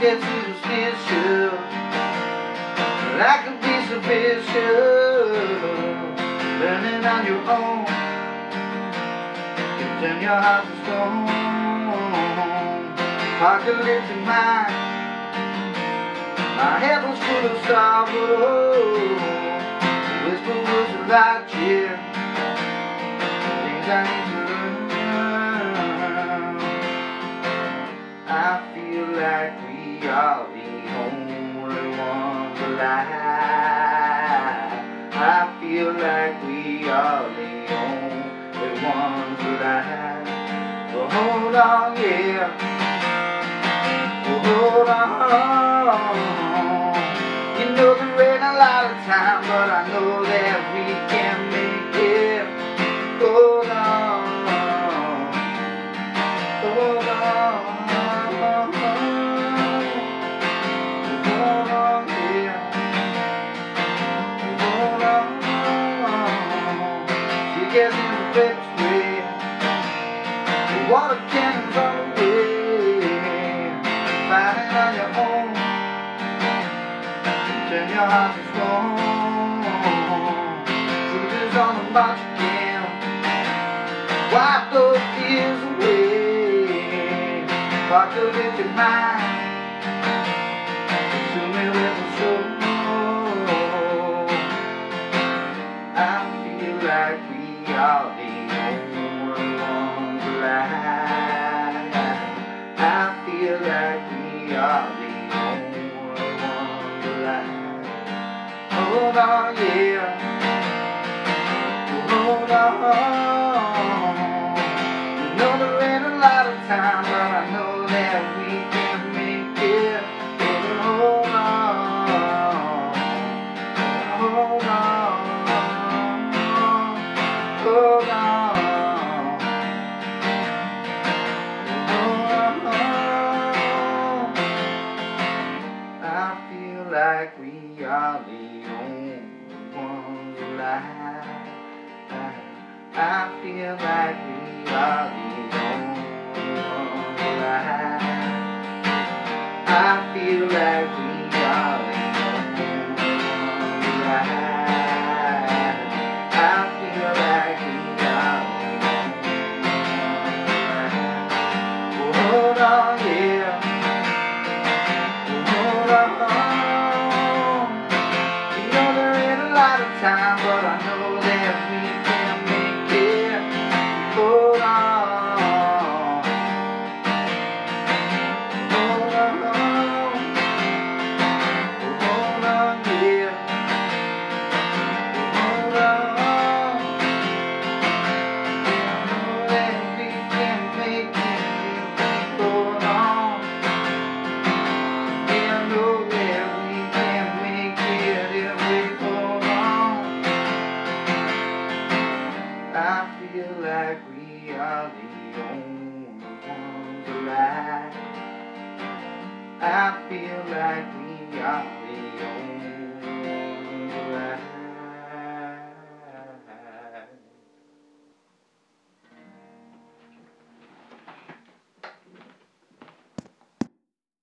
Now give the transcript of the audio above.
get superstitious. But I could be so vicious. Learning on your own. You turn your heart to stone. Apocalyptic mind. My head was full of sorrow. The whisper was a light cheer. Things I need to are the only ones alive. I feel like we are the only ones alive. Well, hold on, yeah. Well, hold on. Gets in the fifth street. The water cannons on the way. Fighting on your own. Turn your heart to stone. Truth is on the march again. Wipe those tears away. Apocalyptic mind. The only alive. I feel like we are the only alive. Hold on, yeah. Hold on. Like we are the only ones alive. I feel like we are the only ones alive. I feel like we feel like we are the only ones alive. I feel like we are the only